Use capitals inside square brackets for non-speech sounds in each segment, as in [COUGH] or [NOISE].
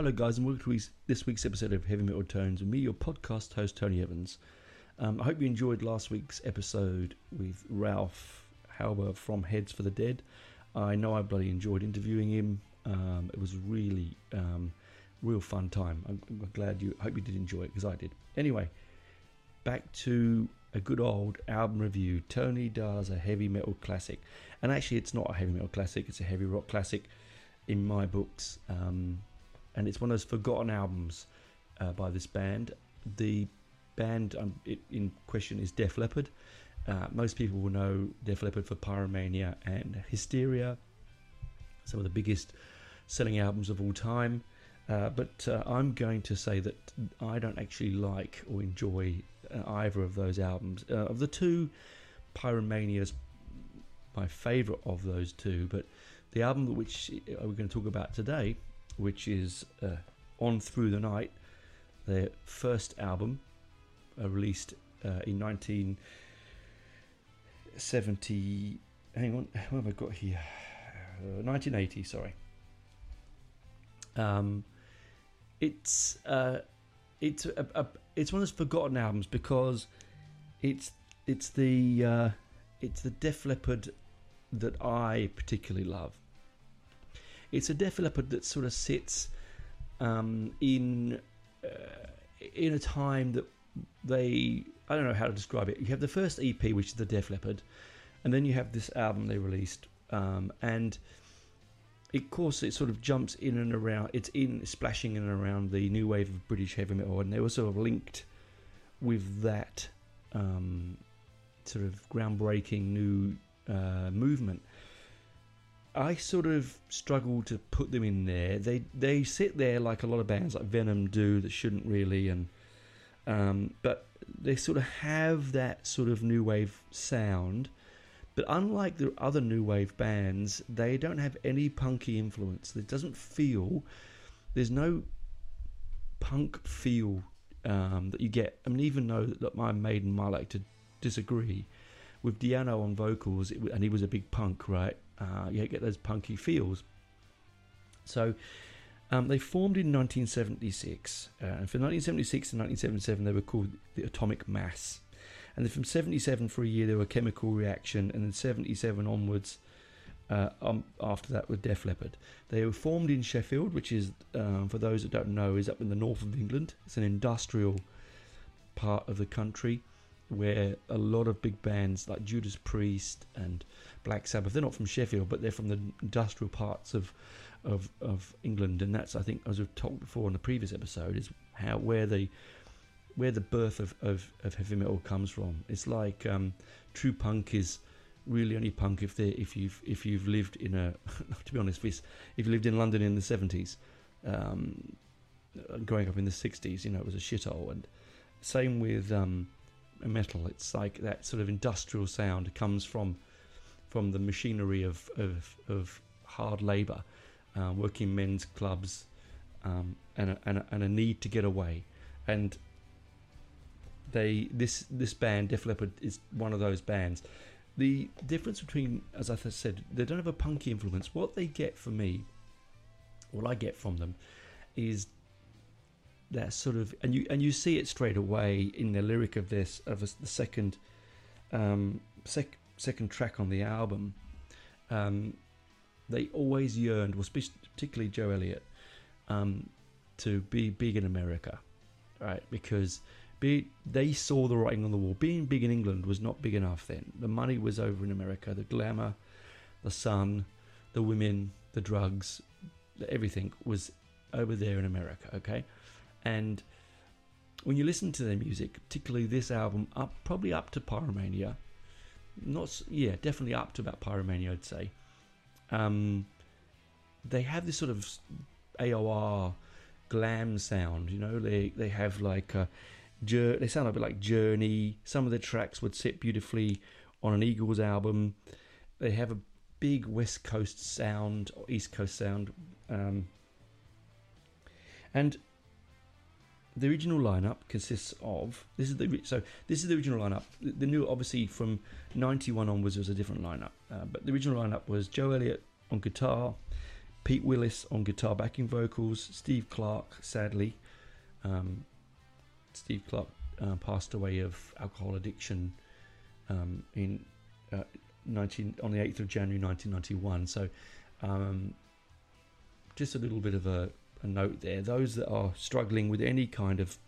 Hello, guys, and welcome to this week's episode of Heavy Metal Tones with me, your podcast host, Tony Evans. Um, I hope you enjoyed last week's episode with Ralph Halber from Heads for the Dead. I know I bloody enjoyed interviewing him. Um, it was really, um, real fun time. I'm, I'm glad you, hope you did enjoy it because I did. Anyway, back to a good old album review. Tony does a heavy metal classic, and actually, it's not a heavy metal classic; it's a heavy rock classic in my books. Um, and it's one of those forgotten albums uh, by this band. The band um, it, in question is Def Leppard. Uh, most people will know Def Leppard for Pyromania and Hysteria, some of the biggest selling albums of all time. Uh, but uh, I'm going to say that I don't actually like or enjoy uh, either of those albums. Uh, of the two, Pyromania's my favourite of those two, but the album which we're going to talk about today which is uh, On Through the Night, their first album, uh, released uh, in 1970. Hang on, what have I got here? 1980, uh, sorry. Um, it's uh, it's a, a, it's one of those forgotten albums because it's it's the uh, it's the Def Leppard that I particularly love. It's a Leppard that sort of sits um, in uh, in a time that they I don't know how to describe it. You have the first EP, which is the Def Leppard, and then you have this album they released, um, and of course it sort of jumps in and around. It's in splashing in and around the new wave of British heavy metal, and they were sort of linked with that um, sort of groundbreaking new uh, movement. I sort of struggle to put them in there. They they sit there like a lot of bands like Venom do that shouldn't really, and um, but they sort of have that sort of new wave sound. But unlike the other new wave bands, they don't have any punky influence. It doesn't feel there's no punk feel um, that you get. I mean, even though that my maiden might like to disagree with Di'Anno on vocals, it, and he was a big punk, right? Uh, you get those punky feels. So um, they formed in 1976, uh, and from 1976 to 1977 they were called the Atomic Mass. And then from 77 for a year they were Chemical Reaction, and then 77 onwards. Uh, um, after that with Def Leppard. They were formed in Sheffield, which is, um, for those that don't know, is up in the north of England. It's an industrial part of the country where a lot of big bands like Judas Priest and Black Sabbath, they're not from Sheffield, but they're from the industrial parts of of, of England, and that's I think as we've talked before in the previous episode is how where the where the birth of, of, of heavy metal comes from. It's like um, true punk is really only punk if they if you've if you've lived in a [LAUGHS] to be honest if, you lived in London in the seventies, um, growing up in the sixties, you know it was a shithole, and same with um, metal. It's like that sort of industrial sound comes from from the machinery of of, of hard labour, uh, working men's clubs, um, and, a, and, a, and a need to get away, and they this this band Def Leppard is one of those bands. The difference between, as I said, they don't have a punky influence. What they get from me, what I get from them, is that sort of, and you and you see it straight away in the lyric of this of the second, um, sec, second track on the album. Um, they always yearned, well, particularly Joe Elliott, um, to be big in America, right? Because be, they saw the writing on the wall. Being big in England was not big enough then. The money was over in America. The glamour, the sun, the women, the drugs, everything was over there in America. Okay, and when you listen to their music, particularly this album, up probably up to Pyromania, not yeah, definitely up to about Pyromania, I'd say. Um, they have this sort of AOR glam sound. You know, they they have like a, they sound a bit like Journey. Some of the tracks would sit beautifully on an Eagles album. They have a big West Coast sound or East Coast sound, um, and the original lineup consists of this is the so this is the original lineup. The, the new obviously from '91 onwards was a different lineup, uh, but the original lineup was Joe Elliott on guitar, Pete Willis on guitar backing vocals, Steve Clark sadly, um, Steve Clark uh, passed away of alcohol addiction um, in uh, 19 on the 8th of January 1991. So um, just a little bit of a a note there. Those that are struggling with any kind of,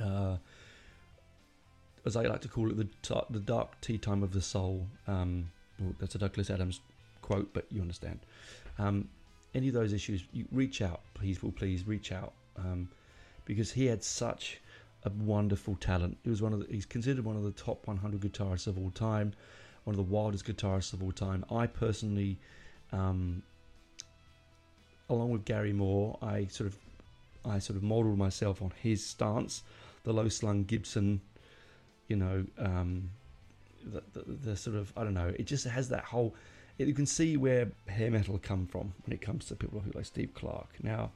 uh, as I like to call it, the the dark tea time of the soul. Um, well, that's a Douglas Adams quote, but you understand. Um, any of those issues, you reach out, please, will please reach out, um, because he had such a wonderful talent. He was one of the, he's considered one of the top 100 guitarists of all time, one of the wildest guitarists of all time. I personally um, along with Gary Moore, I sort of I sort of modelled myself on his stance, the low slung Gibson, you know, um, the, the, the, sort of I don't know. It just has that whole. It, you can see where hair metal come from when it comes to people like Steve Clark. Now,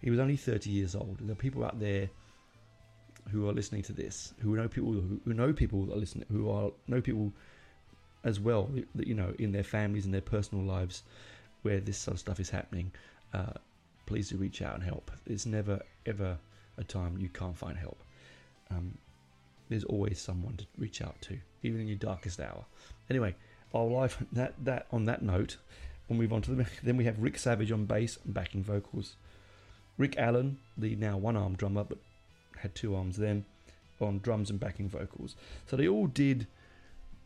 he was only 30 years old. There are people out there who are listening to this who know people who, who know people that who are know people as well that you know in their families and their personal lives where this sort of stuff is happening uh, please do reach out and help. There's never ever a time you can't find help. Um, there's always someone to reach out to, even in your darkest hour. Anyway, our life that that on that note, we'll move on to the then we have Rick Savage on bass and backing vocals. Rick Allen, the now one-armed drummer, but had two arms then, on drums and backing vocals. So they all did,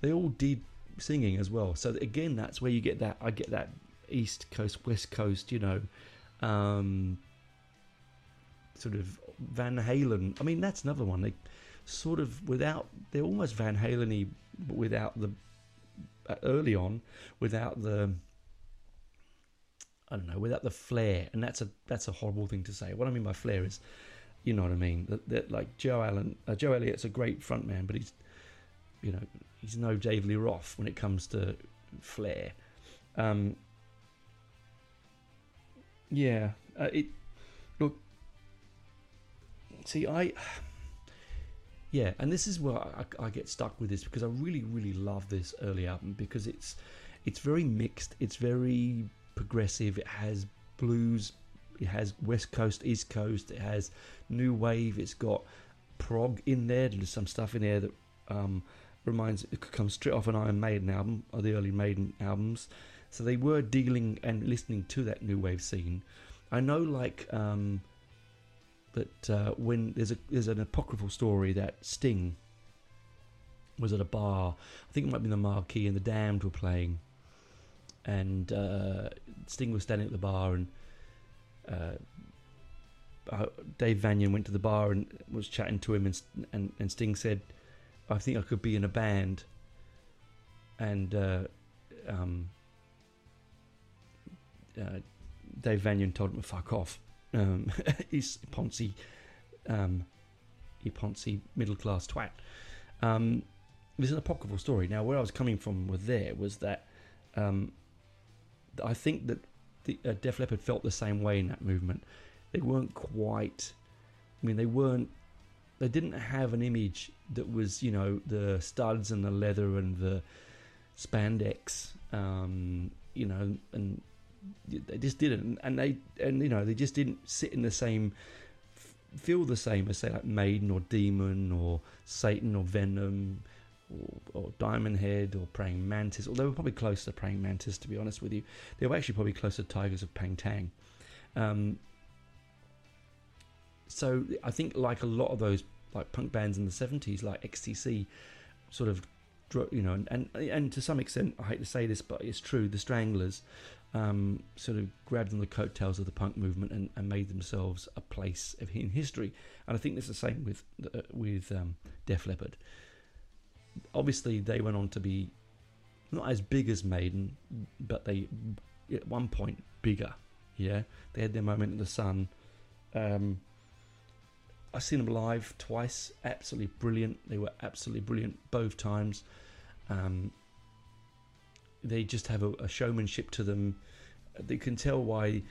they all did singing as well. So again, that's where you get that. I get that East Coast, West Coast, you know, um, sort of Van Halen. I mean, that's another one. They sort of without they're almost Van Haleny, but without the uh, early on, without the I don't know, without the flair. And that's a that's a horrible thing to say. What I mean by flair is, you know what I mean. That, that like Joe Allen, uh, Joe Elliott's a great frontman, but he's you know he's no Dave Lee Roth when it comes to flair. Um, yeah, uh, it. Look, see, I. Yeah, and this is where I, I, get stuck with this because I really, really love this early album because it's it's very mixed. It's very progressive. It has blues. It has West Coast, East Coast. It has new wave. It's got prog in there. There's some stuff in there that um, reminds it comes straight off an Iron Maiden album or the early Maiden albums. So they were dealing and listening to that new wave scene. I know, like, um, that uh, when there's a there's an apocryphal story that Sting was at a bar. I think it might be the Marquee, and the Damned were playing, and uh, Sting was standing at the bar, and uh, uh Dave Vanian went to the bar and was chatting to him, and, and, and Sting said, "I think I could be in a band," and uh, um, uh, Dave Vanian told him to fuck off. Um, [LAUGHS] he's Ponzi, um, he Ponzi middle class twat. Um, is an apocryphal story. Now, where I was coming from with there was that um, I think that the uh, Def Leppard felt the same way in that movement. They weren't quite. I mean, they weren't. They didn't have an image that was, you know, the studs and the leather and the spandex, um, you know, and they just didn't. And they and you know they just didn't sit in the same, feel the same as say like Maiden or Demon or Satan or Venom or, or Diamond Head or Praying Mantis, although were probably closer to Praying Mantis, to be honest with you. They were actually probably closer to Tygers of Pan Tang. Um, so I think like a lot of those like punk bands in the 70s, like XTC, sort of, you know, and, and to some extent, I hate to say this, but it's true, the Stranglers um, sort of grabbed on the coattails of the punk movement and, and made themselves a place of, in history. And I think it's the same with, uh, with um, Def Leppard obviously they went on to be not as big as Maiden, but they at one point bigger. Yeah, they had their moment in the sun. Um, I've seen them live twice. Absolutely brilliant. They were absolutely brilliant both times. Um, they just have a, a, showmanship to them. They can tell why,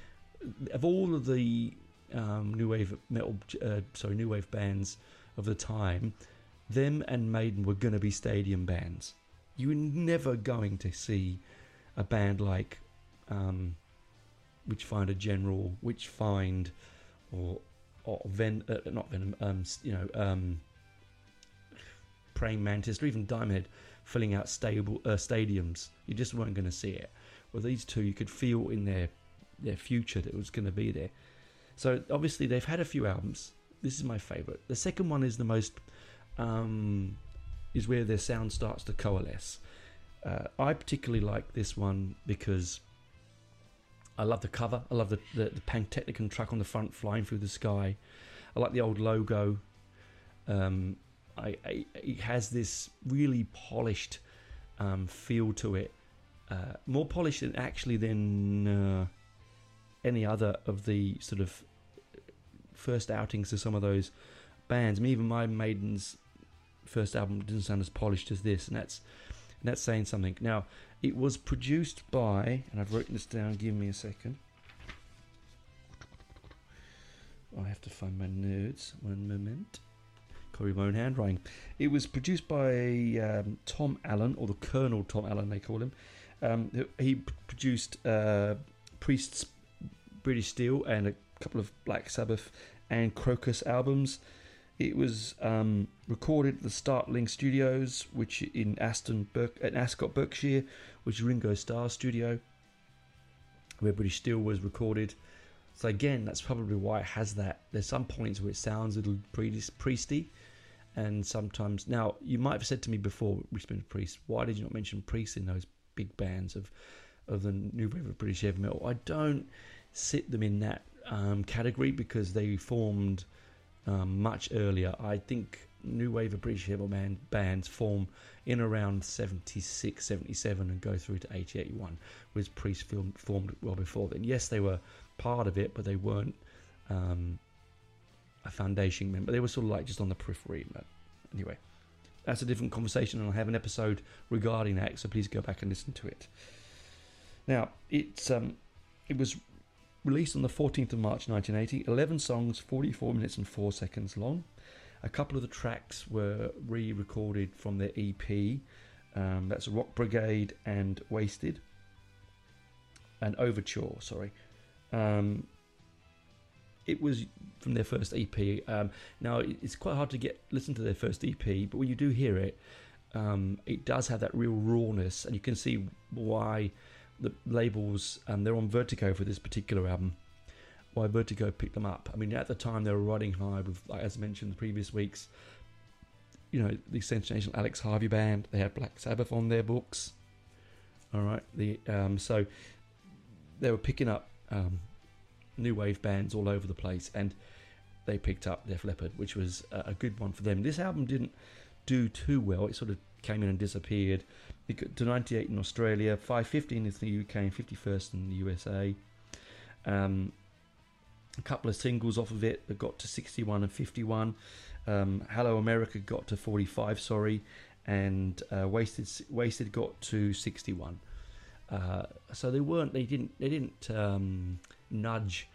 of all of the um, new wave metal, uh, sorry, new wave bands of the time, them and Maiden were going to be stadium bands. You were never going to see a band like um, Witchfinder General, Witchfind, or or Ven, uh, not Venom, um, you know, um, Praying Mantis, or even Diamond Head filling out stable uh, stadiums. You just weren't going to see it. Well, these two, you could feel in their their future that it was going to be there. So obviously, they've had a few albums. This is my favorite. The second one is the most um, is where their sound starts to coalesce. Uh, I particularly like this one because I love the cover. I love the, the, the Pantechnicon truck on the front flying through the sky. I like the old logo. Um, I, I, it has this really polished um, feel to it, uh, more polished than actually than uh, any other of the sort of first outings of some of those bands. I mean, even my Maiden's first album didn't sound as polished as this, and that's and that's saying something. Now, it was produced by, and I've written this down. Give me a second. I have to find my notes. One moment. Copy my own handwriting. It was produced by um, Tom Allom, or the Colonel Tom Allom, they call him. Um, he produced uh, Priest's British Steel and a couple of Black Sabbath and Krokus albums. It was um, recorded at the Startling Studios, which in Aston, Berk- at Ascot, Berkshire, which is Ringo Starr's studio, where British Steel was recorded. So again, that's probably why it has that. There's some points where it sounds a little priesty, and sometimes now you might have said to me before spent Priest, why did you not mention Priest in those big bands of of the new wave of British heavy metal? I don't sit them in that um, category because they formed um, much earlier. I think new wave of British heavy metal bands form in around 76, 77 and go through to 80, 81, whereas Priest film, formed well before then. Yes, they were part of it, but they weren't um, a foundation member. They were sort of like just on the periphery. But anyway, that's a different conversation, and I'll have an episode regarding that. So please go back and listen to it. Now, it's um, it was Released on the 14th of March 1980, 11 songs, 44 minutes and 4 seconds long. A couple of the tracks were re recorded from their EP. Um, that's Rock Brigade and Wasted. And Overture, sorry. Um, it was from their first EP. Um, now it's quite hard to get listen to their first EP, but when you do hear it, um, it does have that real rawness, and you can see why the labels, um, they're on Vertigo for this particular album. Why Vertigo picked them up? I mean, at the time they were riding high with, like, as mentioned the previous weeks, you know, the sensational Alex Harvey band. They had Black Sabbath on their books. All right, the um, so they were picking up um, new wave bands all over the place, and they picked up Def Leppard, which was a, good one for them. This album didn't do too well. It sort of came in and disappeared. It got to 98 in Australia, 515 in the UK, and 51st in the USA. Um, a couple of singles off of it that got to 61 and 51. Um, Hello America got to 45, sorry, and uh, Wasted Wasted got to 61. Uh, so they weren't. They didn't. They didn't um, nudge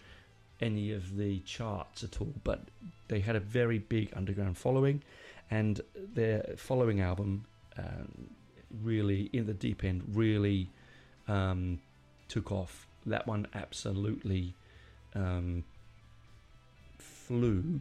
any of the charts at all. But they had a very big underground following, and their following album um, really in the deep end really um, took off. That one absolutely um, flew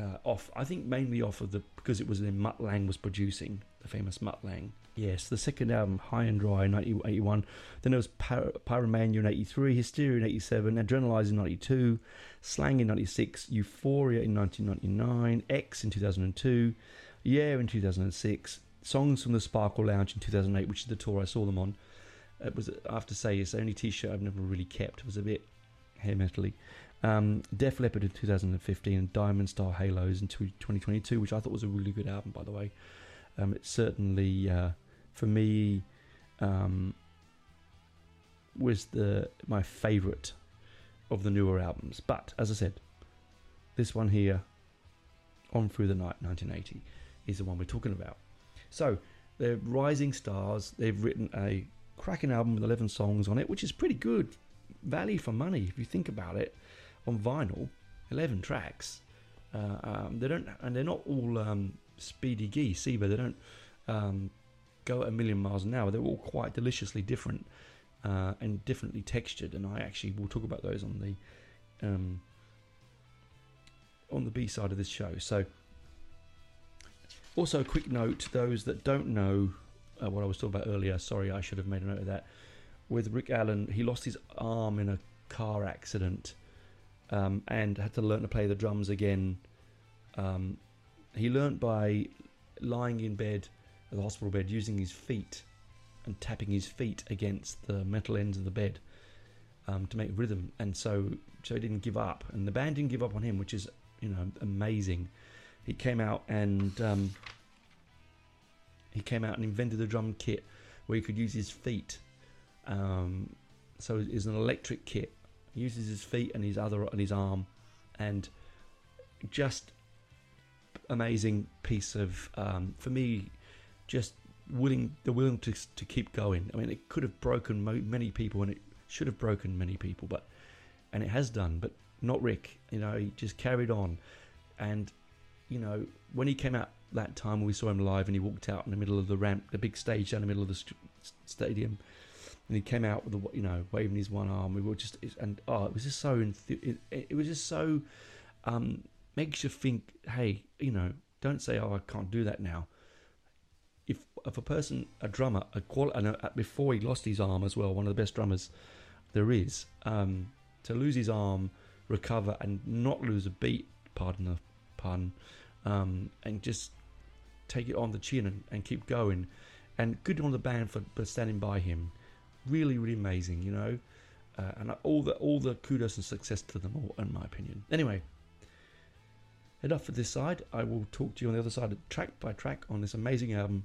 uh, off. I think mainly off of the because it was then Mutt Lange was producing the famous Mutt Lange. Yes, the second album, High and Dry, in 1981. Then there was Pyr- Pyromania in 83, Hysteria in 87, Adrenalize in 92, Slang in 96, Euphoria in 1999, X in 2002, Yeah in 2006, Songs from the Sparkle Lounge in 2008, which is the tour I saw them on. It was, I have to say, it's the only t shirt I've never really kept. It was a bit hair metally. Um, Def Leppard in 2015 and Diamond Star Halos in 2022, which I thought was a really good album, by the way. Um, it's certainly, uh, for me, um, was the my favourite of the newer albums. But as I said, this one here, On Through the Night, 1980, is the one we're talking about. So they're rising stars. They've written a cracking album with 11 songs on it, which is pretty good value for money if you think about it on vinyl, 11 tracks. Uh, um, they don't, and they're not all um, speedy geese either. They don't um, go at a million miles an hour. They're all quite deliciously different uh, and differently textured. And I actually will talk about those on the um, on the B side of this show. So, also a quick note those that don't know uh, what I was talking about earlier. Sorry, I should have made a note of that. With Rick Allen, he lost his arm in a car accident um, and had to learn to play the drums again. Um, he learned by lying in bed, at the hospital bed, using his feet and tapping his feet against the metal ends of the bed um, to make rhythm. And so, so he didn't give up, and the band didn't give up on him, which is you know amazing. He came out and um, he came out and invented a drum kit where he could use his feet. Um, so it's an electric kit uses his feet and his other and his arm, and just amazing piece of um, for me, just willing the willing to to keep going. I mean, it could have broken mo- many people, and it should have broken many people, but and it has done, but not Rick. You know, he just carried on, and you know when he came out that time when we saw him live, and he walked out in the middle of the ramp, the big stage down the middle of the st- stadium and he came out with the you know waving his one arm. We were just and oh, it was just so it, it was just so um, makes you think. Hey, you know, don't say oh I can't do that now. If a person a drummer a and a, before he lost his arm as well, one of the best drummers there is um, to lose his arm, recover and not lose a beat. Pardon the pun, um, and just take it on the chin and, and keep going. And good on the band for, for standing by him really, really amazing, you know. Uh, and all the all the kudos and success to them all, in my opinion. Anyway, enough for this side. I will talk to you on the other side, track by track, on this amazing album.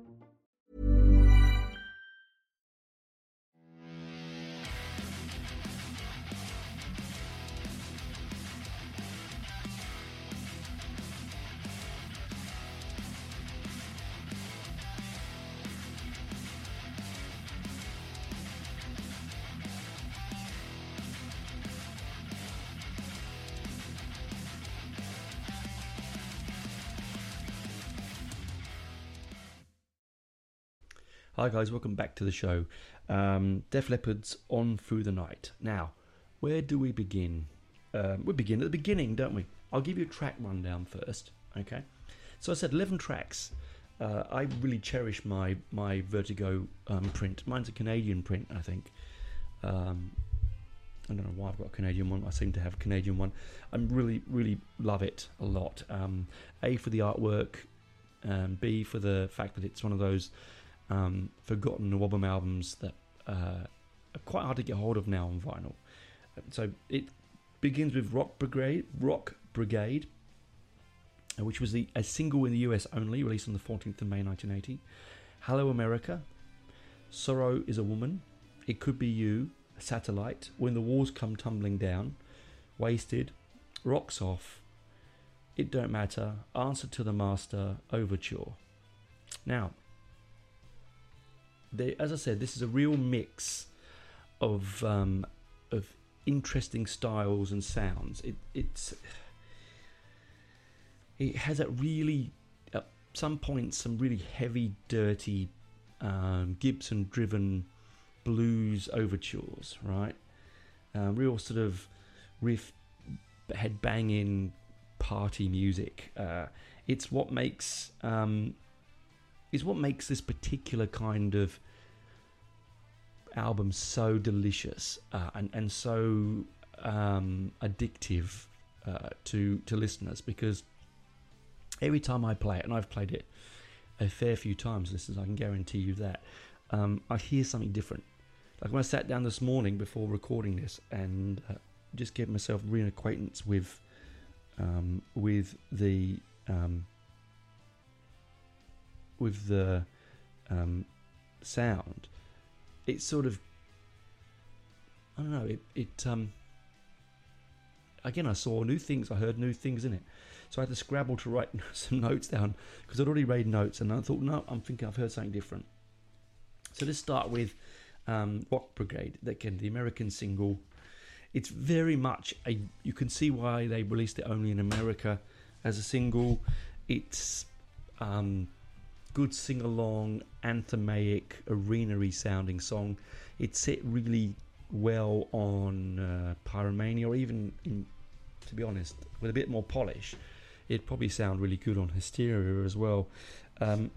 Hi guys, welcome back to the show. Um, Def Leppard's On Through the Night. Now, where do we begin? Um, we begin at the beginning, don't we? I'll give you a track rundown first. Okay. So I said 11 tracks. Uh, I really cherish my my Vertigo um, print. Mine's a Canadian print, I think. Um, I don't know why I've got a Canadian one. I seem to have a Canadian one. I really, really love it a lot. Um, a for the artwork, um, B for the fact that it's one of those um, forgotten album albums that uh, are quite hard to get hold of now on vinyl. So it begins with Rock Brigade, Rock Brigade, uh, which was the, a single in the US only, released on the 14th of May 1980. Hello America, Sorrow is a Woman, It Could Be You, Satellite, When the Walls Come Tumbling Down, Wasted, Rocks Off, It Don't Matter, Answer to the Master, Overture. Now, they, as I said, this is a real mix of um, of interesting styles and sounds. It it's it has a really at some points some really heavy, dirty um, Gibson driven blues overtures, right? Uh, real sort of riff, head banging party music. Uh, it's what makes um, is what makes this particular kind of album so delicious uh, and and so um, addictive uh, to to listeners because every time I play it, and I've played it a fair few times, listeners, I can guarantee you that um, I hear something different. Like when I sat down this morning before recording this and uh, just get myself reacquaintance with um, with the um, with the um, sound, it sort of I don't know. It it um again I saw new things. I heard new things in it, so I had to scrabble to write [LAUGHS] some notes down because I'd already read notes, and I thought, no, I'm thinking I've heard something different. So let's start with um, Rock Brigade. Again, the American single. It's very much a. You can see why they released it only in America as a single. It's um, good sing along, anthemaic, arenary sounding song. It's set really well on uh, Pyromania, or even, in, to be honest, with a bit more polish. It'd probably sound really good on Hysteria as well. Um,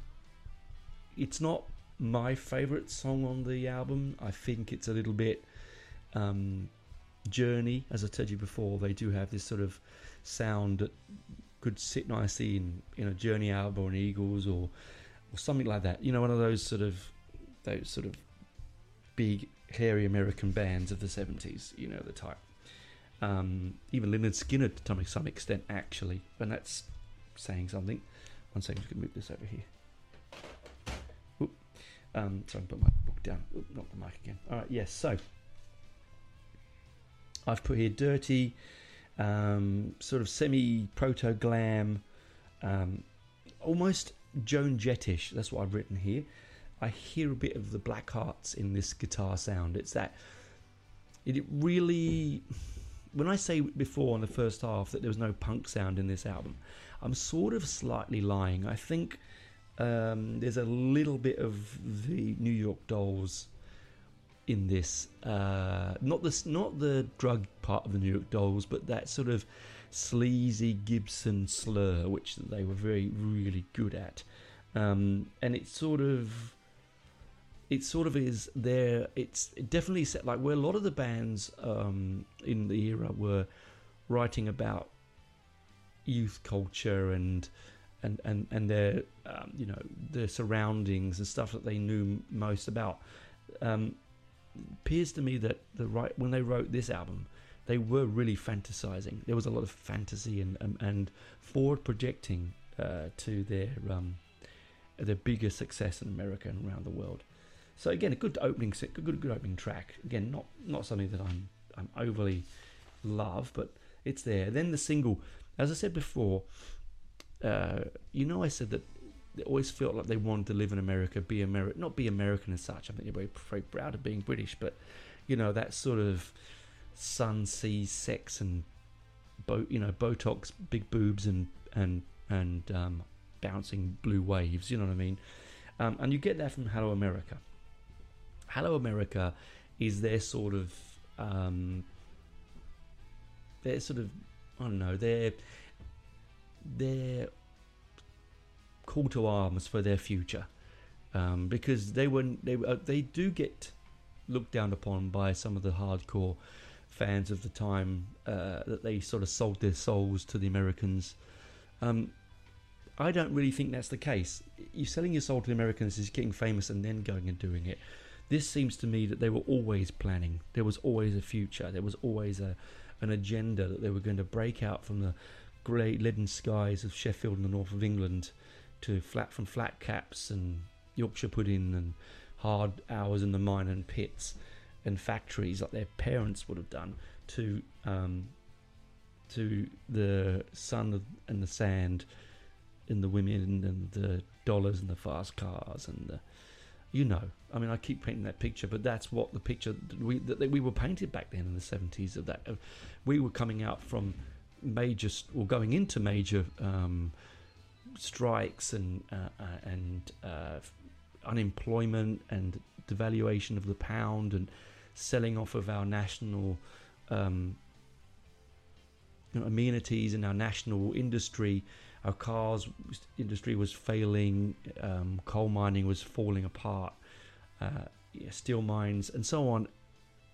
it's not my favourite song on the album. I think it's a little bit um, journey, as I told you before. They do have this sort of sound that could sit nicely in, in a Journey album or an Eagles or or something like that. You know, one of those sort of those sort of big hairy American bands of the seventies. You know, the type. Um, even Lynyrd Skynyrd to some extent, actually, and that's saying something. One second, I'm move this over here. Oop. Um, sorry, put my book down. Oop, not the mic again. All right, yes. So I've put here dirty, um, sort of semi proto glam, um, almost Joan Jettish. That's what I've written here. I hear a bit of the Black Hearts in this guitar sound. It's that it really. When I say before in the first half that there was no punk sound in this album, I'm sort of slightly lying. I think um, there's a little bit of the New York Dolls in this. Uh, not the not the drug part of the New York Dolls, but that sort of sleazy Gibson slur, which they were very really good at, um, and it sort of it sort of is there. It's definitely set like where a lot of the bands um, in the era were writing about youth culture and and and and their um, you know their surroundings and stuff that they knew most about. Um, appears to me that the right when they wrote this album, they were really fantasizing. There was a lot of fantasy and and, and forward projecting uh, to their um, their bigger success in America and around the world. So again, a good opening, good good, good opening track. Again, not not something that I'm I'm overly love, but it's there. Then the single, as I said before, uh, you know, I said that they always felt like they wanted to live in America, be American, not be American as such. I think they're very, very proud of being British, but you know that sort of sun, sea, sex, and bo- you know Botox, big boobs, and and and um, bouncing blue waves. You know what I mean? Um, and you get that from Hello America. Hello America is their sort of um, their sort of I don't know their call to arms for their future um, because they were they uh, they do get looked down upon by some of the hardcore fans of the time uh, that they sort of sold their souls to the Americans. Um, I don't really think that's the case. You selling your soul to the Americans is getting famous and then going and doing it. This seems to me that they were always planning. There was always a future. There was always a an agenda that they were going to break out from the grey leaden skies of Sheffield and the north of England to flat from flat caps and Yorkshire pudding and hard hours in the mine and pits and factories like their parents would have done to um, to the sun and the sand and the women and the dollars and the fast cars and the you know i mean i keep painting that picture but that's what the picture that we that we were painted back then in the 70s of that we were coming out from major or going into major um, strikes and uh, uh, and uh, unemployment and devaluation of the pound and selling off of our national um, you know, amenities and our national industry. Our cars industry was failing. Um, coal mining was falling apart. Uh, yeah, steel mines and so on,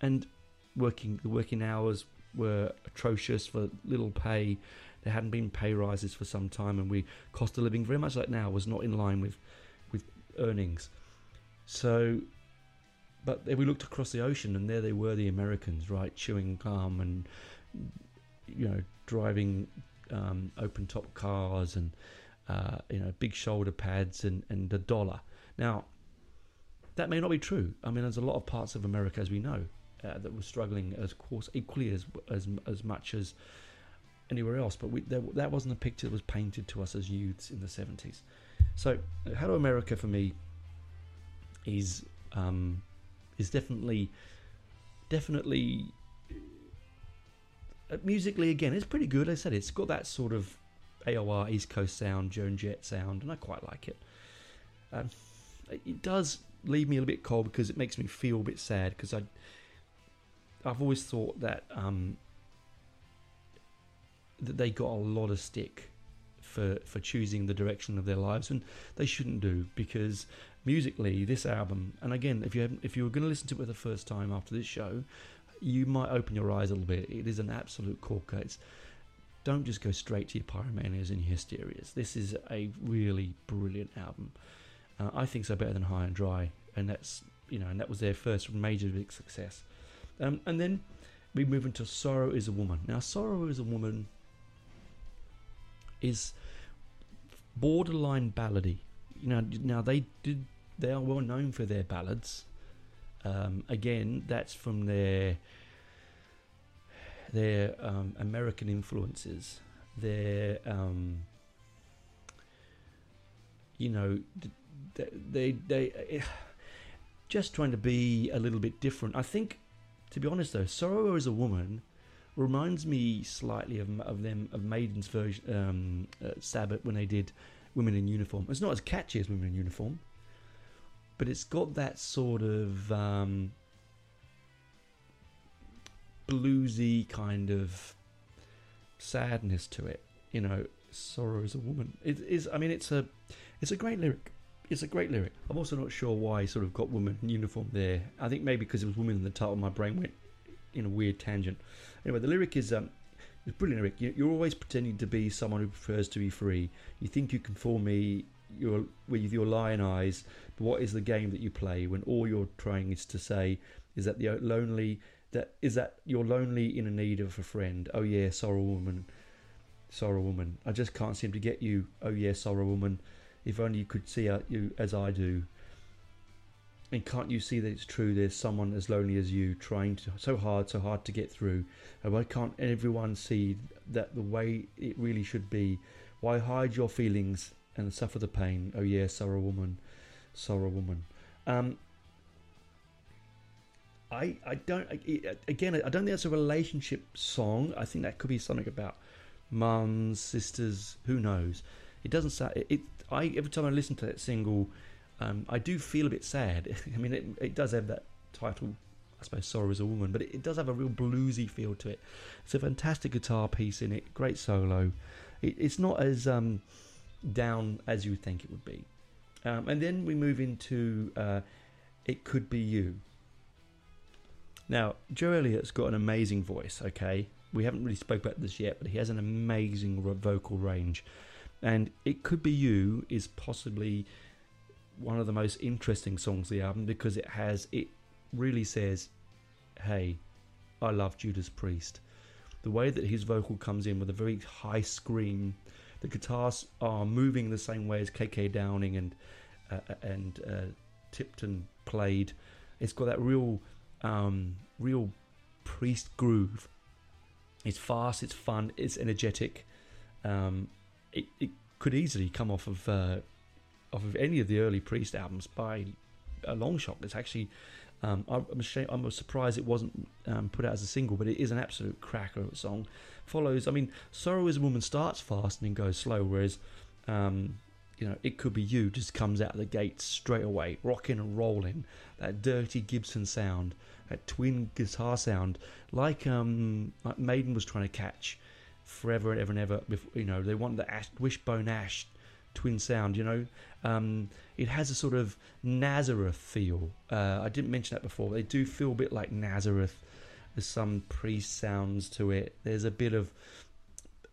and working the working hours were atrocious for little pay. There hadn't been pay rises for some time, and we cost of living very much like now was not in line with with earnings. So, but we looked across the ocean, and there they were, the Americans, right, chewing gum and you know driving um, open top cars and uh, you know big shoulder pads and and a dollar. Now, that may not be true. I mean, there's a lot of parts of America, as we know, uh, that were struggling, as course, equally as as as much as anywhere else. But we, there, that wasn't a picture that was painted to us as youths in the 70s. So, Hello America for me is um, is definitely definitely uh, musically again it's pretty good. I said it's got that sort of AOR East Coast sound, Joan Jett sound, and I quite like it. Um, it does leave me a little bit cold because it makes me feel a bit sad because I I've always thought that um, that they got a lot of stick for for choosing the direction of their lives, and they shouldn't do because musically, this album, and again, if you if you were going to listen to it for the first time after this show, you might open your eyes a little bit. It is an absolute corker. It's don't just go straight to your pyromanias and your hysterias. This is a really brilliant album. Uh, I think so better than High and Dry, and that's you know, and that was their first major big success. Um, and then we move into Sorrow is a Woman. Now, Sorrow is a Woman is borderline ballady. You know, now they did they are well known for their ballads. Um, again, that's from their their um, American influences. Their um, you know they they, they eh, just trying to be a little bit different. I think, to be honest though, Sorrow is a Woman reminds me slightly of, of them of Maiden's version um, uh, Sabbath when they did Women in Uniform. It's not as catchy as Women in Uniform, but it's got that sort of um, bluesy kind of sadness to it. You know, sorrow is a woman. It is. I mean, it's a it's a great lyric. It's a great lyric. I'm also not sure why I sort of got woman in uniform there. I think maybe because it was women in the title, my brain went in a weird tangent. Anyway, the lyric is um, it's brilliant lyric. You're always pretending to be someone who prefers to be free. You think you can fool me with your lion eyes. But what is the game that you play when all you're trying is to say is that the uh, lonely that is that you're lonely in a need of a friend. Oh yeah, sorrow woman, sorrow woman. I just can't seem to get you. Oh yeah, sorrow woman. If only you could see uh, you as I do. And can't you see that it's true? There's someone as lonely as you trying to, so hard, so hard to get through. And why can't everyone see that the way it really should be? Why hide your feelings and suffer the pain? Oh yeah, sorrow woman, sorrow woman. Um, I I don't again I don't think that's a relationship song. I think that could be something about mums, sisters, who knows. It doesn't sound it, it I every time I listen to that single, um, I do feel a bit sad. [LAUGHS] I mean, it, it does have that title, I suppose, "Sorrow is a Woman," but it, it, does have a real bluesy feel to it. It's a fantastic guitar piece in it, great solo. It, it's not as um, down as you would think it would be. Um, and then we move into uh, "It Could Be You." Now, Joe Elliott's got an amazing voice. Okay, we haven't really spoke about this yet, but he has an amazing vocal range and It Could Be You is possibly one of the most interesting songs of the album because it has, it really says, hey, I love Judas Priest. The way that his vocal comes in with a very high scream, the guitars are moving the same way as KK Downing and uh, and uh, Tipton played. It's got that real, um, real Priest groove. It's fast, it's fun, it's energetic. Um, it, it could easily come off of uh, of any of the early Priest albums by a long shot. It's actually um, I'm, ashamed, I'm surprised it wasn't um, put out as a single, but it is an absolute cracker of a song. Follows, I mean, "Sorrow Is a Woman" starts fast and then goes slow, whereas um, you know, "It Could Be You" just comes out of the gate straight away, rocking and rolling. That dirty Gibson sound, that twin guitar sound, like um, like Maiden was trying to catch forever and ever and ever. Before, you know, they want the ash, wishbone ash twin sound. You know, um, it has a sort of Nazareth feel. Uh, I didn't mention that before. They do feel a bit like Nazareth. There's some priest sounds to it. There's a bit of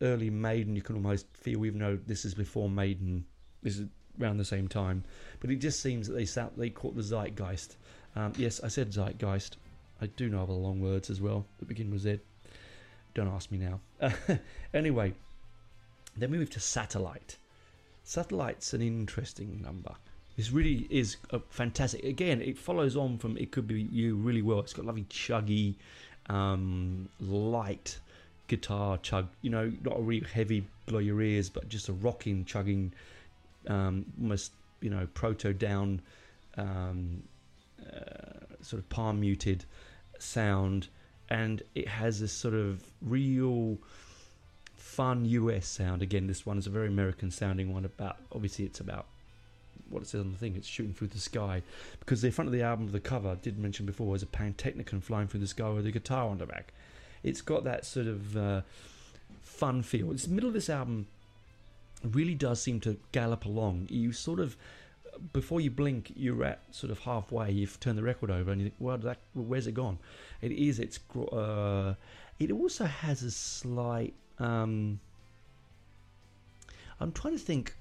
early Maiden. You can almost feel, even though this is before Maiden. This is around the same time, but it just seems that they they caught the zeitgeist. Um, yes, I said zeitgeist. I do know other long words as well that begin with Z. Don't ask me now. [LAUGHS] anyway, then we move to Satellite. Satellite's an interesting number. This really is fantastic. Again, it follows on from It Could Be You really well. It's got lovely chuggy, um, light guitar chug. You know, not a real heavy blow your ears, but just a rocking, chugging, um, almost you know proto down, um, uh, sort of palm muted sound and it has this sort of real fun US sound. Again, this one is a very American sounding one. About obviously, it's about what it says on the thing. It's shooting through the sky because the front of the album, the cover, I did mention before, is a Pantechnicon flying through the sky with a guitar on the back. It's got that sort of uh, fun feel. It's the middle of this album really does seem to gallop along. You sort of before you blink, you're at sort of halfway. You've turned the record over, and you think, "Well, that, where's it gone?" It is. It's. Uh, it also has a slight. Um, I'm trying to think.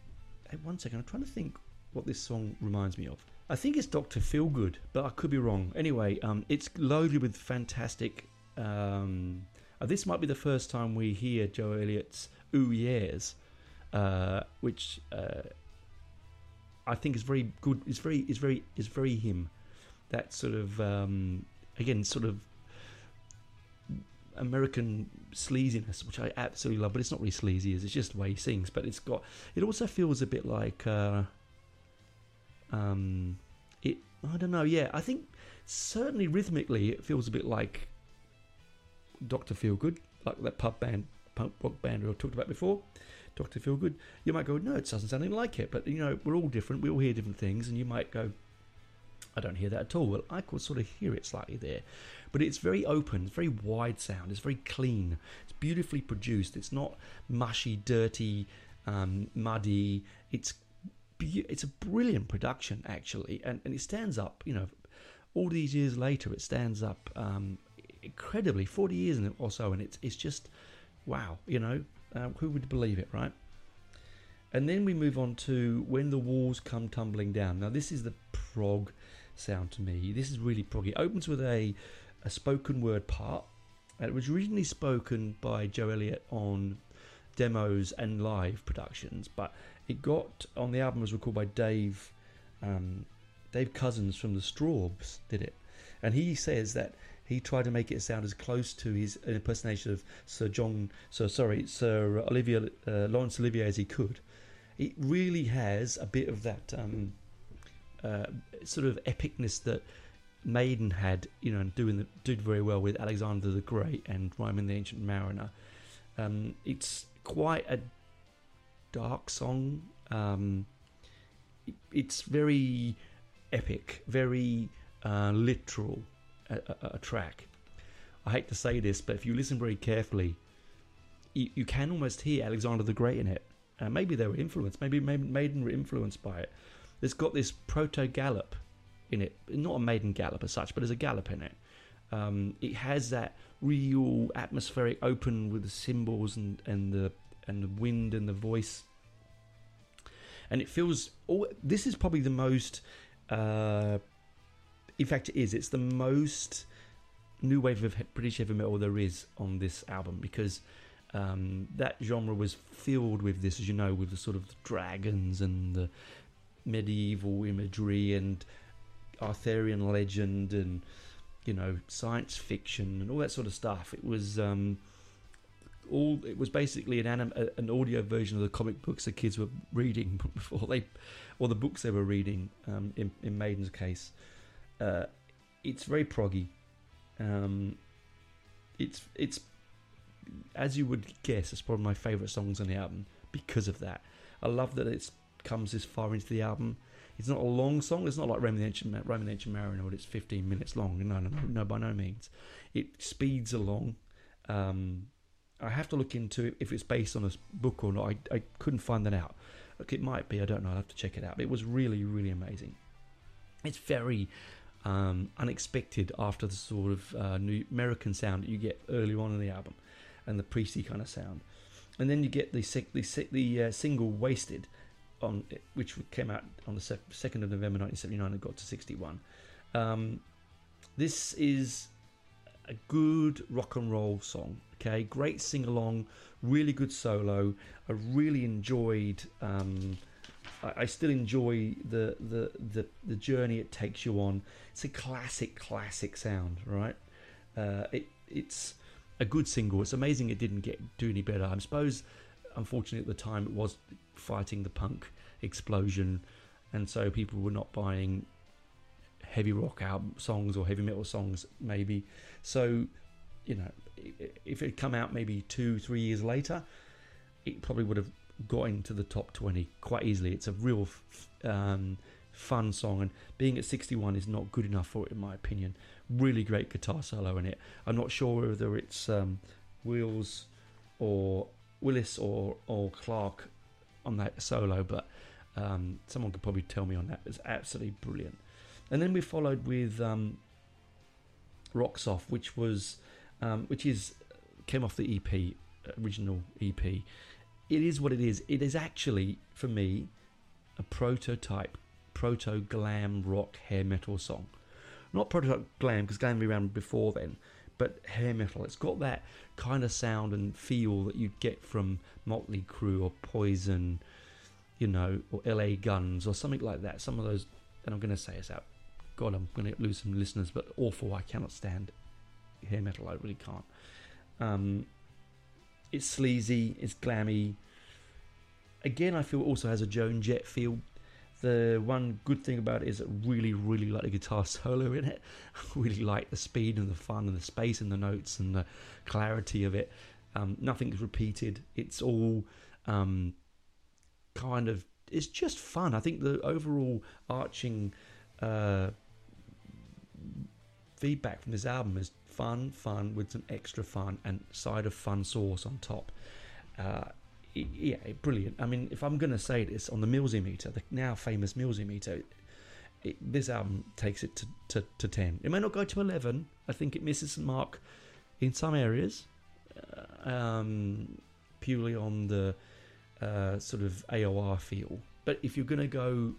Hey, one second. I'm trying to think what this song reminds me of. I think it's Doctor Feelgood, but I could be wrong. Anyway, um, it's loaded with fantastic. Um, uh, this might be the first time we hear Joe Elliott's "Ooh Yeahs," uh, which uh, I think is very good. It's very, it's very, it's very him. That sort of um, again, sort of American sleaziness, which I absolutely love. But it's not really sleazy; it's just the way he sings. But it's got. It also feels a bit like. Uh, um, it. I don't know. Yeah, I think certainly rhythmically, it feels a bit like Doctor Feelgood, like that pub band, punk rock band we talked about before. Dr. Feelgood. You might go, no, it doesn't sound anything like it. But, you know, we're all different. We all hear different things. And you might go, I don't hear that at all. Well, I could sort of hear it slightly there, but it's very open, it's very wide sound, it's very clean, it's beautifully produced. It's not mushy, dirty, um, muddy. It's it's a brilliant production actually, and and it stands up. You know, all these years later, it stands up um, incredibly. Forty years or so, and it's it's just wow. You know, uh, who would believe it, right? And then we move on to when the walls come tumbling down. Now this is the prog sound to me. This is really proggy. It opens with a a spoken word part. It was originally spoken by Joe Elliott on demos and live productions, but it got on the album was recorded by Dave um, Dave Cousins from the Strawbs did it, and he says that he tried to make it sound as close to his impersonation of Sir John, so sorry, Sir Olivia uh, Laurence Olivier as he could. It really has a bit of that um, uh, sort of epicness that Maiden had, you know, and doing the, did very well with Alexander the Great and Rime of the Ancient Mariner. Um, it's quite a dark song. Um, it, it's very epic, very uh, literal a, a, a, track. I hate to say this, but if you listen very carefully, you, you can almost hear Alexander the Great in it. Uh, maybe they were influenced. Maybe Maiden were influenced by it. It's got this proto gallop in it, not a Maiden gallop as such, but there's a gallop in it. Um, it has that real atmospheric open with the cymbals and, and the and the wind and the voice. And it feels this is probably the most uh, in fact it is. It's the most new wave of british heavy metal there is on this album because um, that genre was filled with this as you know with the sort of dragons and the medieval imagery and arthurian legend and you know science fiction and all that sort of stuff it was um, all it was basically an anim, an audio version of the comic books the kids were reading [LAUGHS] before they, or the books they were reading. Um, in, in Maiden's case, uh, it's very proggy. Um, it's it's as you would guess, it's probably my favourite songs on the album because of that. I love that it comes this far into the album. It's not a long song. It's not like Roman Ancient, Roman Ancient Mariner, it's 15 minutes long. No, no, no, no, by no means. It speeds along. Um, I have to look into if it's based on a book or not. I, I couldn't find that out. Look, it might be. I don't know. I'll have to check it out. But it was really, really amazing. It's very um, unexpected after the sort of uh, new American sound that you get early on in the album and the priesty kind of sound. And then you get the the, the uh, single "Wasted," on which came out on the second of November 1979 and got to 61. Um, this is a good rock and roll song. Okay, great sing along, really good solo. I really enjoyed. Um, I, I, still enjoy the, the the the journey it takes you on. It's a classic, classic sound, right? Uh, it it's a good single. It's amazing it didn't get do any better. I suppose, unfortunately, at the time it was fighting the punk explosion, and so people were not buying heavy rock album songs or heavy metal songs, maybe. So, you know, if it had come out maybe two, three years later, it probably would have got into the top 20 quite easily. It's a real um, fun song, and being at 61 is not good enough for it, in my opinion. Really great guitar solo in it. I'm not sure whether it's um, Wheels or Willis or, or Clark on that solo, but um, someone could probably tell me on that. It's absolutely brilliant. And then we followed with um, Rocks Off, which was um, which is came off the EP, original EP. It is what it is. It is actually for me a prototype, proto glam rock hair metal song. Not prototype glam because glam been around before then, but hair metal. It's got that kind of sound and feel that you'd get from Motley Crue or Poison, you know, or LA Guns or something like that. Some of those, and I'm going to say this out. God, I'm going to lose some listeners, but awful. I cannot stand hair metal. I really can't. Um, it's sleazy. It's glammy. Again, I feel also has a Joan Jett feel. The one good thing about it is I really, really like the guitar [LAUGHS] solo in it. [LAUGHS] Really like the speed and the fun and the space and the notes and the clarity of it. Um, nothing's repeated. It's all um, kind of. It's just fun. I think the overall arching uh, feedback from this album is fun, fun with some extra fun and side of fun sauce on top. Uh, yeah, brilliant. I mean, if I'm going to say this on the Millsy meter, the now famous Millsy meter, it, this album takes it to, to, to 10. It may not go to 11. I think it misses the mark in some areas, uh, um, purely on the uh, sort of AOR feel. But if you're going to go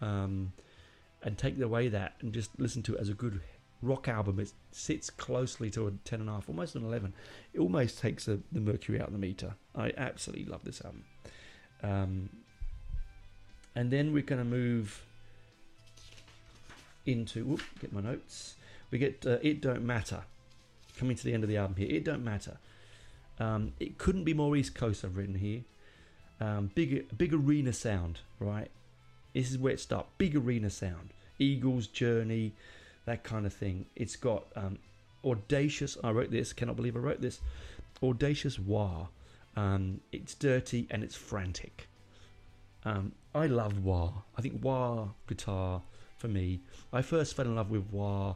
um, and take away that and just listen to it as a good rock album, it sits closely to a 10 and a half, almost an 11. It almost takes the, the mercury out of the meter. I absolutely love this album. Um, and then we're going to move into whoop, get my notes. We get uh, "It Don't Matter" coming to the end of the album here. "It Don't Matter." Um, it couldn't be more East Coast. I've written here. Um, big, big arena sound, right? This is where it starts. Big arena sound. Eagles Journey, that kind of thing. It's got um, audacious. I wrote this. Cannot believe I wrote this. Audacious wah. Um, it's dirty and it's frantic. Um, I love wah. I think wah guitar for me. I first fell in love with wah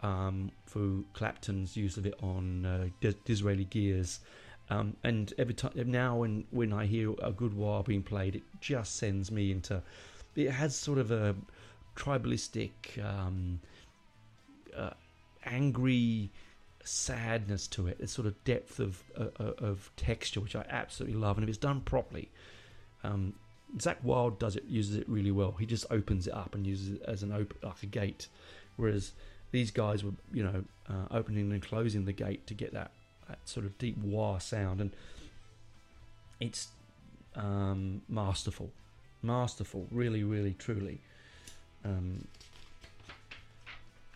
um, through Clapton's use of it on uh, Dis- Disraeli Gears. Um, and every time now, when when I hear a good wah being played, it just sends me into. It has sort of a tribalistic, um, uh, angry sadness to it. It's sort of depth of uh, of texture, which I absolutely love. And if it's done properly, um, Zakk Wylde does it, uses it really well. He just opens it up and uses it as an open like a gate, whereas these guys were, you know, uh, opening and closing the gate to get that, that sort of deep wah sound, and it's um, masterful, masterful, really, really, truly. Um,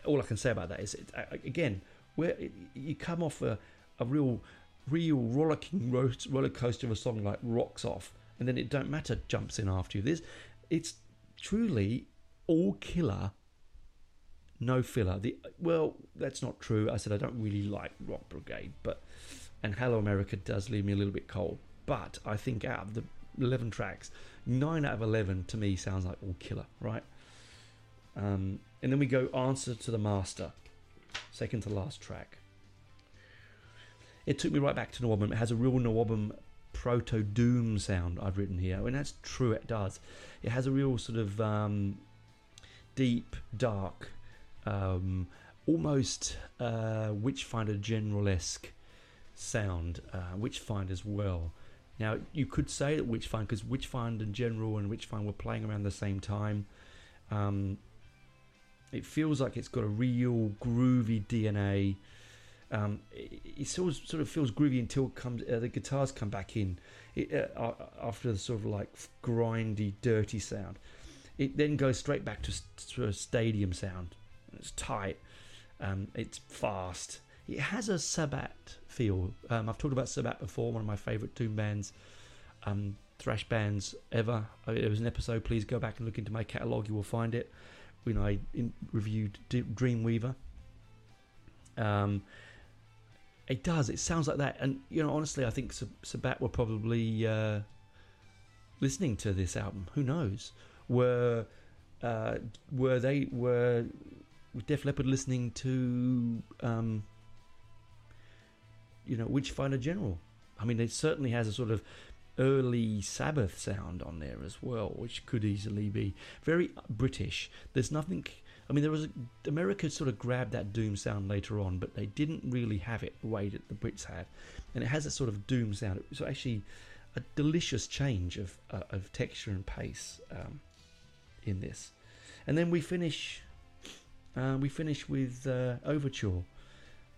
all I can say about that is, it, uh, again, where you come off a, a real, real rollicking ro- roller coaster of a song like "Rocks Off," and then it don't matter jumps in after you. This, it's truly all killer, no filler. The well, that's not true. I said I don't really like Rock Brigade, but and Hello America does leave me a little bit cold. But I think out of the eleven tracks, nine out of eleven to me sounds like all killer, right? Um, and then we go answer to the master, second to last track. It took me right back to NWOBHM. It has a real NWOBHM proto doom sound I've written here, and that's true. It does. It has a real sort of um, deep, dark, um, almost uh, Witchfinder General esque sound. Uh, Witchfinder as well. Now you could say that Witchfinder because Witchfinder General and Witchfinder were playing around the same time. Um, it feels like it's got a real groovy DNA. Um, it, it sort of, sort of feels groovy until it comes uh, the guitars come back in it, uh, after the sort of like grindy, dirty sound. It then goes straight back to, to a stadium sound. It's tight. Um, it's fast. It has a Sabbat feel. Um, I've talked about Sabbat before. One of my favourite doom bands, um, thrash bands ever. There was an episode. Please go back and look into my catalogue. You will find it when I in, reviewed D- Dreamweaver. Um, it does. It sounds like that, and you know, honestly, I think Sab- Sabbat were probably uh, listening to this album. Who knows? Were uh, were they were Def Leppard listening to um, you know Witchfinder General? I mean, it certainly has a sort of early Sabbath sound on there as well, which could easily be very British. There's nothing. I mean, there was a, America sort of grabbed that doom sound later on, but they didn't really have it the way that the Brits had, and it has a sort of doom sound. So actually, a delicious change of uh, of texture and pace um, in this, and then we finish. Uh, we finish with uh, Overture.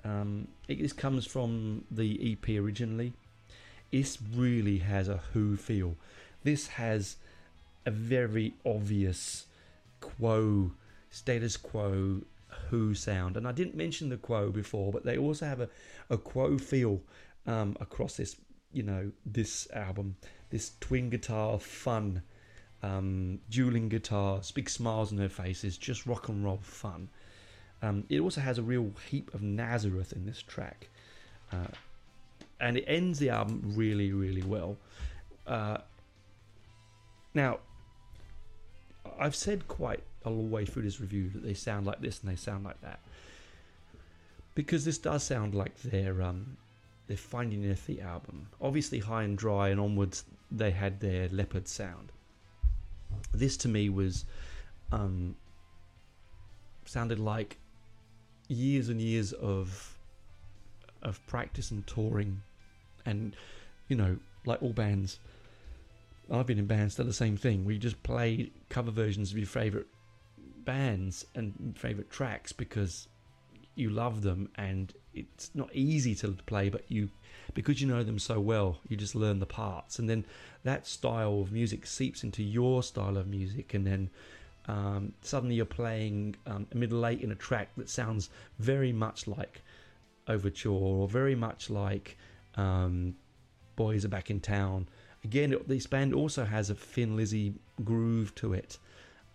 Um, it, this comes from the EP originally. This really has a Who feel. This has a very obvious quo, status quo Who sound. And I didn't mention the quo before, but they also have a, a quo feel um, across this, you know, this album. This twin guitar fun, um, dueling guitars, big smiles on their faces, just rock and roll fun. Um, it also has a real heap of Nazareth in this track. Uh, and it ends the album really, really well. Uh, now, I've said quite a long way through this review that they sound like this and they sound like that. because this does sound like their um, their Finding Their Feet album. Obviously, High and Dry and onwards, they had their Leppard sound. This to me was um, sounded like years and years of of practice and touring, and you know, like all bands. I've been in bands are the same thing. We just play cover versions of your favorite bands and favorite tracks because you love them and it's not easy to play but you because you know them so well you just learn the parts and then that style of music seeps into your style of music and then um, suddenly you're playing um, middle eight in a track that sounds very much like overture or very much like um, boys are back in town again this band also has a Thin Lizzy groove to it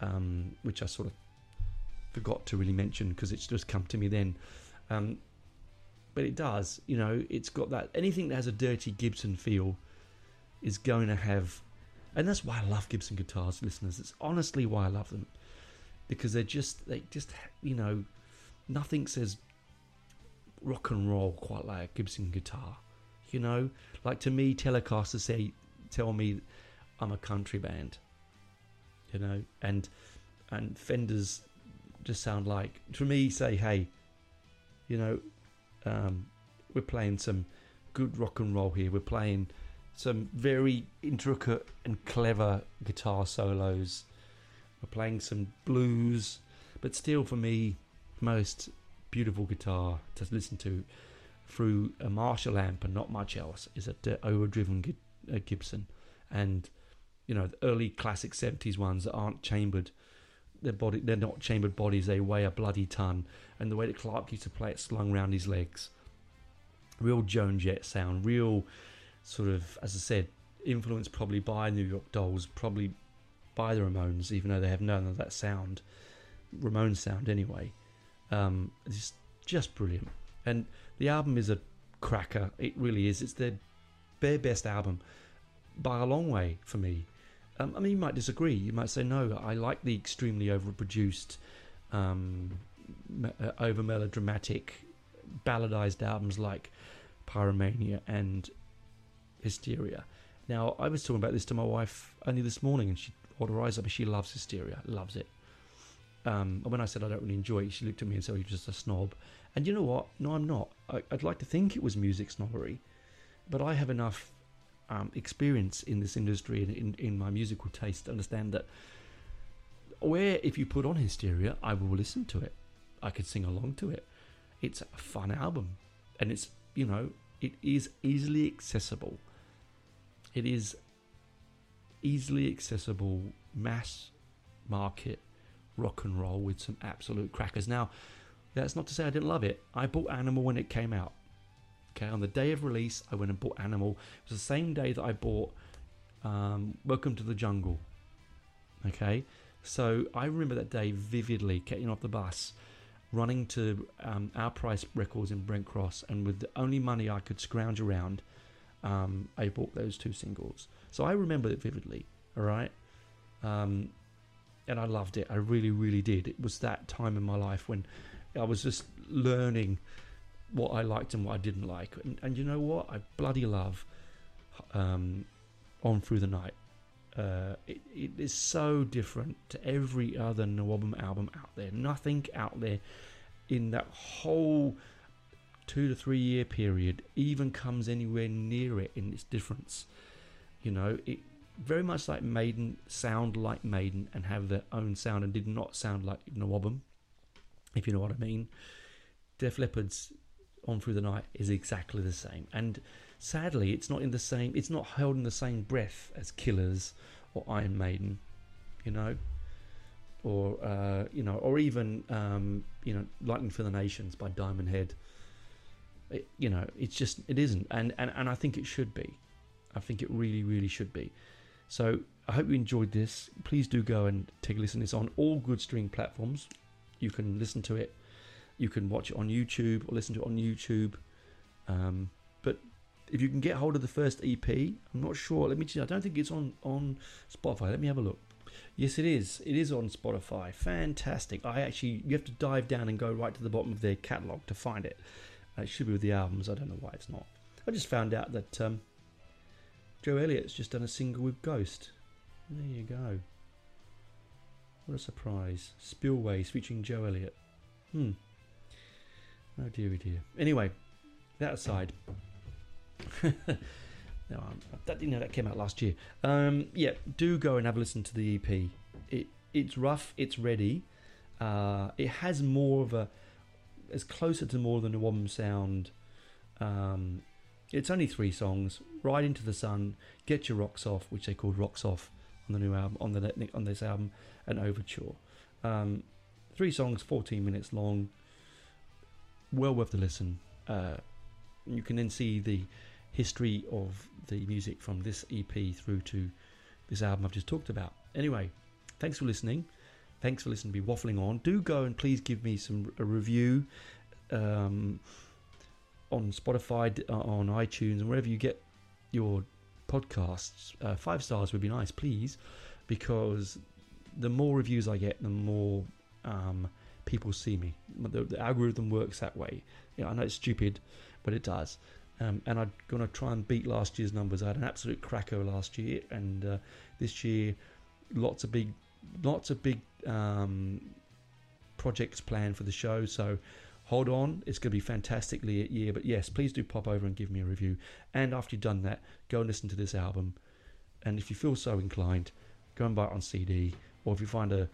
um, which I sort of forgot to really mention because it's just come to me then. Um, but it does, you know, it's got that anything that has a dirty Gibson feel is going to have, and that's why I love Gibson guitars, listeners. It's honestly why I love them because they're just, they just, you know, nothing says rock and roll quite like a Gibson guitar. You know, like to me, Telecaster say, tell me I'm a country band. You know, and and Fenders just sound like to me say hey you know um, we're playing some good rock and roll here we're playing some very intricate and clever guitar solos we're playing some blues but still for me most beautiful guitar to listen to through a Marshall amp and not much else is a overdriven uh, Gibson. And you know the early classic 70s ones that aren't chambered their body they're not chambered bodies they weigh a bloody ton. And the way that clark used to play it slung around his legs. Real joan jett sound real sort of as i said influenced probably by new york dolls probably by the ramones even though they have none of that sound ramones sound anyway um, just brilliant and the album is a cracker it really is it's their bare best album by a long way for me um, I mean, you might disagree. You might say, no, I like the extremely overproduced, um, uh, over melodramatic, balladized albums like Pyromania and Hysteria. Now, I was talking about this to my wife only this morning, and she her eyes up. She loves Hysteria, loves it. Um, and when I said I don't really enjoy it, she looked at me and said, oh, "You're just a snob." And you know what? No, I'm not. I, would like to think it was music snobbery, but I have enough um, experience in this industry and in, in my musical taste to understand that where if you put on Hysteria, I will listen to it. I could sing along to it. It's a fun album, and it's you know it is easily accessible. It is easily accessible mass market rock and roll with some absolute crackers. Now, that's not to say I didn't love it. I bought Animal when it came out. Okay, on the day of release, I went and bought Animal. It was the same day that I bought um, Welcome to the Jungle. Okay, so I remember that day vividly, getting off the bus, running to um, Our Price Records in Brent Cross, and with the only money I could scrounge around, um, I bought those two singles. So I remember it vividly. All right, um, and I loved it. I really, really did. It was that time in my life when I was just learning what I liked and what I didn't like. And, and you know what? I bloody love um, On Through the Night. Uh, it, it is so different to every other NWOBHM album out there. Nothing out there in that whole two to three year period even comes anywhere near it in its difference. You know, it very much like Maiden sound like Maiden and have their own sound and did not sound like NWOBHM, if you know what I mean. Def Leppard's on Through the Night is exactly the same. And sadly, it's not in the same. It's not held in the same breath as Killers or Iron Maiden, you know, or uh, you know, or even um, you know, Lightning for the Nations by Diamond Head. It, you know, it's just it isn't, and, and and I think it should be. I think it really, really should be. So I hope you enjoyed this. Please do go and take a listen. It's on all good streaming platforms. You can listen to it you can watch it on YouTube or listen to it on YouTube. Um, but if you can get hold of the first EP, I'm not sure. Let me. I don't think it's on on Spotify. Let me have a look. Yes, it is. It is on Spotify. Fantastic. I actually, you have to dive down and go right to the bottom of their catalogue to find it. Uh, it should be with the albums. I don't know why it's not. I just found out that um, Joe Elliott's just done a single with Ghost. There you go. What a surprise. Spillways featuring Joe Elliott. Hmm. Oh dear, dear. Anyway, that aside. [LAUGHS] no, um, that you know that came out last year. Um, yeah, do go and have a listen to the EP. It it's rough. It's ready. Uh, it has more of a. It's closer to more than a one sound. Um, it's only three songs. Ride into the sun, get your rocks off, which they called rocks off on the new album on the on this album, and overture. Um, three songs, fourteen minutes long. Well worth the listen. Uh, you can then see the history of the music from this EP through to this album I've just talked about. Anyway, thanks for listening. Thanks for listening to me waffling on. Do go and please give me some a review um, on Spotify, uh, on iTunes, and wherever you get your podcasts. Uh, five stars would be nice, please, because the more reviews I get, the more um, people see me. The, the, algorithm works that way. Yeah, I know it's stupid, but it does. Um, and I'm going to try and beat last year's numbers. I had an absolute cracker last year, and uh, this year, lots of big, lots of big um, projects planned for the show. So hold on, it's going to be fantastically a year. But yes, please do pop over and give me a review. And after you've done that, go and listen to this album. And if you feel so inclined, go and buy it on CD, or if you find a,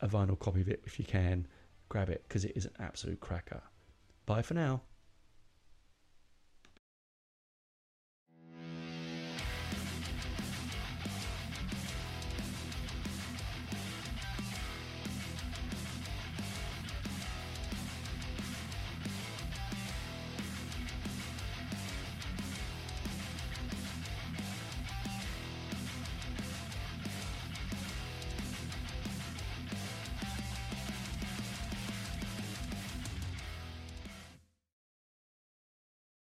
a vinyl copy of it, if you can, grab it because it is an absolute cracker. Bye for now.